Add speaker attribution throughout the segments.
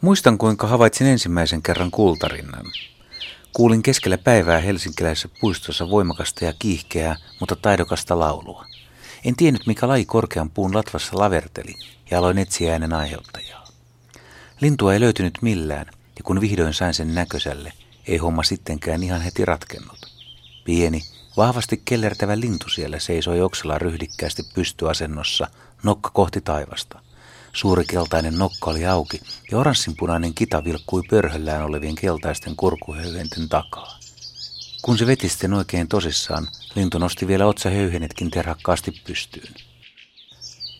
Speaker 1: Muistan, kuinka havaitsin ensimmäisen kerran kultarinnan. Kuulin keskellä päivää helsinkiläisessä puistossa voimakasta ja kiihkeää, mutta taidokasta laulua. En tiennyt, mikä laji korkean puun latvassa laverteli, ja aloin etsiä äänen aiheuttajaa. Lintua ei löytynyt millään, ja kun vihdoin sain sen näköiselle, ei homma sittenkään ihan heti ratkennut. Pieni, vahvasti kellertävä lintu siellä seisoi oksella ryhdikkäästi pystyasennossa, nokka kohti taivasta. Suuri keltainen nokka oli auki ja oranssinpunainen kita vilkkui pörhöllään olevien keltaisten kurkuhöyhenten takaa. Kun se veti sitten oikein tosissaan, lintu nosti vielä otsahöyhenetkin terhakkaasti pystyyn.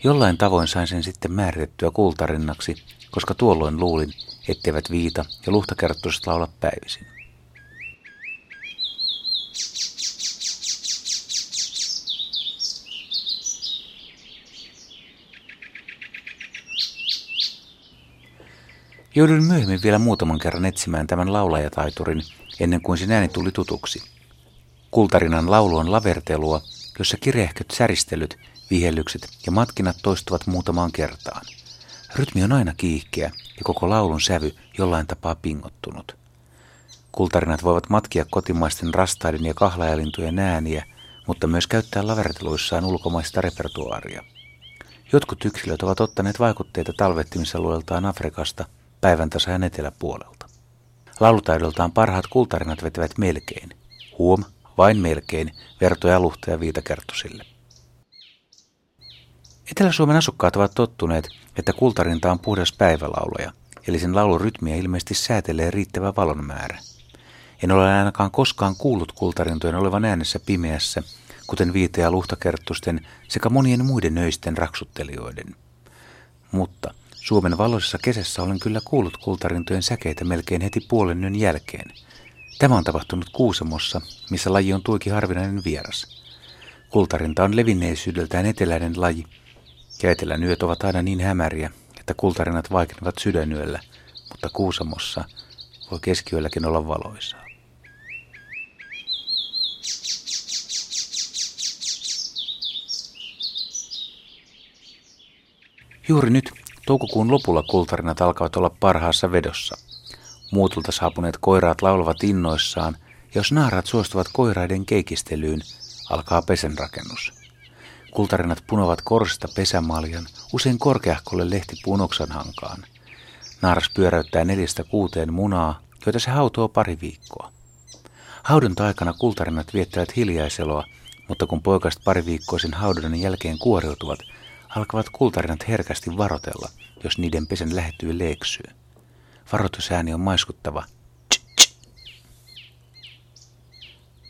Speaker 1: Jollain tavoin sain sen sitten määritettyä kultarinnaksi, koska tuolloin luulin, etteivät viita ja luhtakerttuiset laula päivisin. Jouduin myöhemmin vielä muutaman kerran etsimään tämän laulajataiturin, ennen kuin sen ääni tuli tutuksi. Kultarinan laulu on lavertelua, jossa kirehköt säristelyt, vihellykset ja matkinat toistuvat muutamaan kertaan. Rytmi on aina kiihkeä ja koko laulun sävy jollain tapaa pingottunut. Kultarinat voivat matkia kotimaisten rastaiden ja kahlajalintujen ääniä, mutta myös käyttää laverteluissaan ulkomaista repertuaaria. Jotkut yksilöt ovat ottaneet vaikutteita talvettimisalueeltaan Afrikasta – päivän tasajan eteläpuolelta. Laulutaidoltaan parhaat kultarinat vetävät melkein, huom, vain melkein, vertoja luhta ja viitakertosille. Etelä-Suomen asukkaat ovat tottuneet, että kultarinta on puhdas päivälaulaja, eli sen laulun rytmiä ilmeisesti säätelee riittävä valon määrä. En ole ainakaan koskaan kuullut kultarintojen olevan äänessä pimeässä, kuten viite- ja luhtakerttusten sekä monien muiden nöisten raksuttelijoiden. Mutta Suomen valoisessa kesässä olen kyllä kuullut kultarintojen säkeitä melkein heti puolen yön jälkeen. Tämä on tapahtunut Kuusamossa, missä laji on tuikin harvinainen vieras. Kultarinta on levinneisyydeltään eteläinen laji, ja etelän yöt ovat aina niin hämäriä, että kultarinat vaikenevat sydänyöllä, mutta Kuusamossa voi keskiyölläkin olla valoisaa. Juuri nyt Toukokuun lopulla kultarinat alkavat olla parhaassa vedossa. Muutulta saapuneet koiraat laulavat innoissaan, ja jos naarat suostuvat koiraiden keikistelyyn, alkaa pesenrakennus. Kultarinat punovat korsista pesämaljan, usein korkeahkolle lehtipuun oksanhankaan. Naaras pyöräyttää neljästä kuuteen munaa, joita se hautoo pari viikkoa. Haudonta aikana kultarinat viettävät hiljaiseloa, mutta kun poikast pari viikkoisen haudunnan jälkeen kuoriutuvat, alkavat kultarinat herkästi varotella, jos niiden pesen lähettyy leeksyy. Varoitusääni on maiskuttava.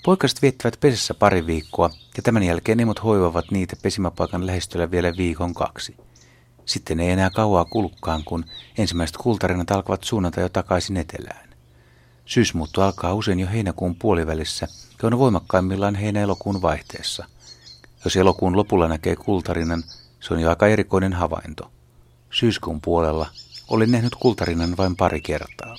Speaker 1: Poikaset viettävät pesessä pari viikkoa ja tämän jälkeen emot hoivavat niitä pesimäpaikan lähestyllä vielä viikon kaksi. Sitten ei enää kauaa kulukkaan, kun ensimmäiset kultarinat alkavat suunnata jo takaisin etelään. Syysmuutto alkaa usein jo heinäkuun puolivälissä ja on voimakkaimmillaan heinä-elokuun vaihteessa. Jos elokuun lopulla näkee kultarinan, se on jo aika erikoinen havainto. Syyskuun puolella olin nähnyt kultarinan vain pari kertaa.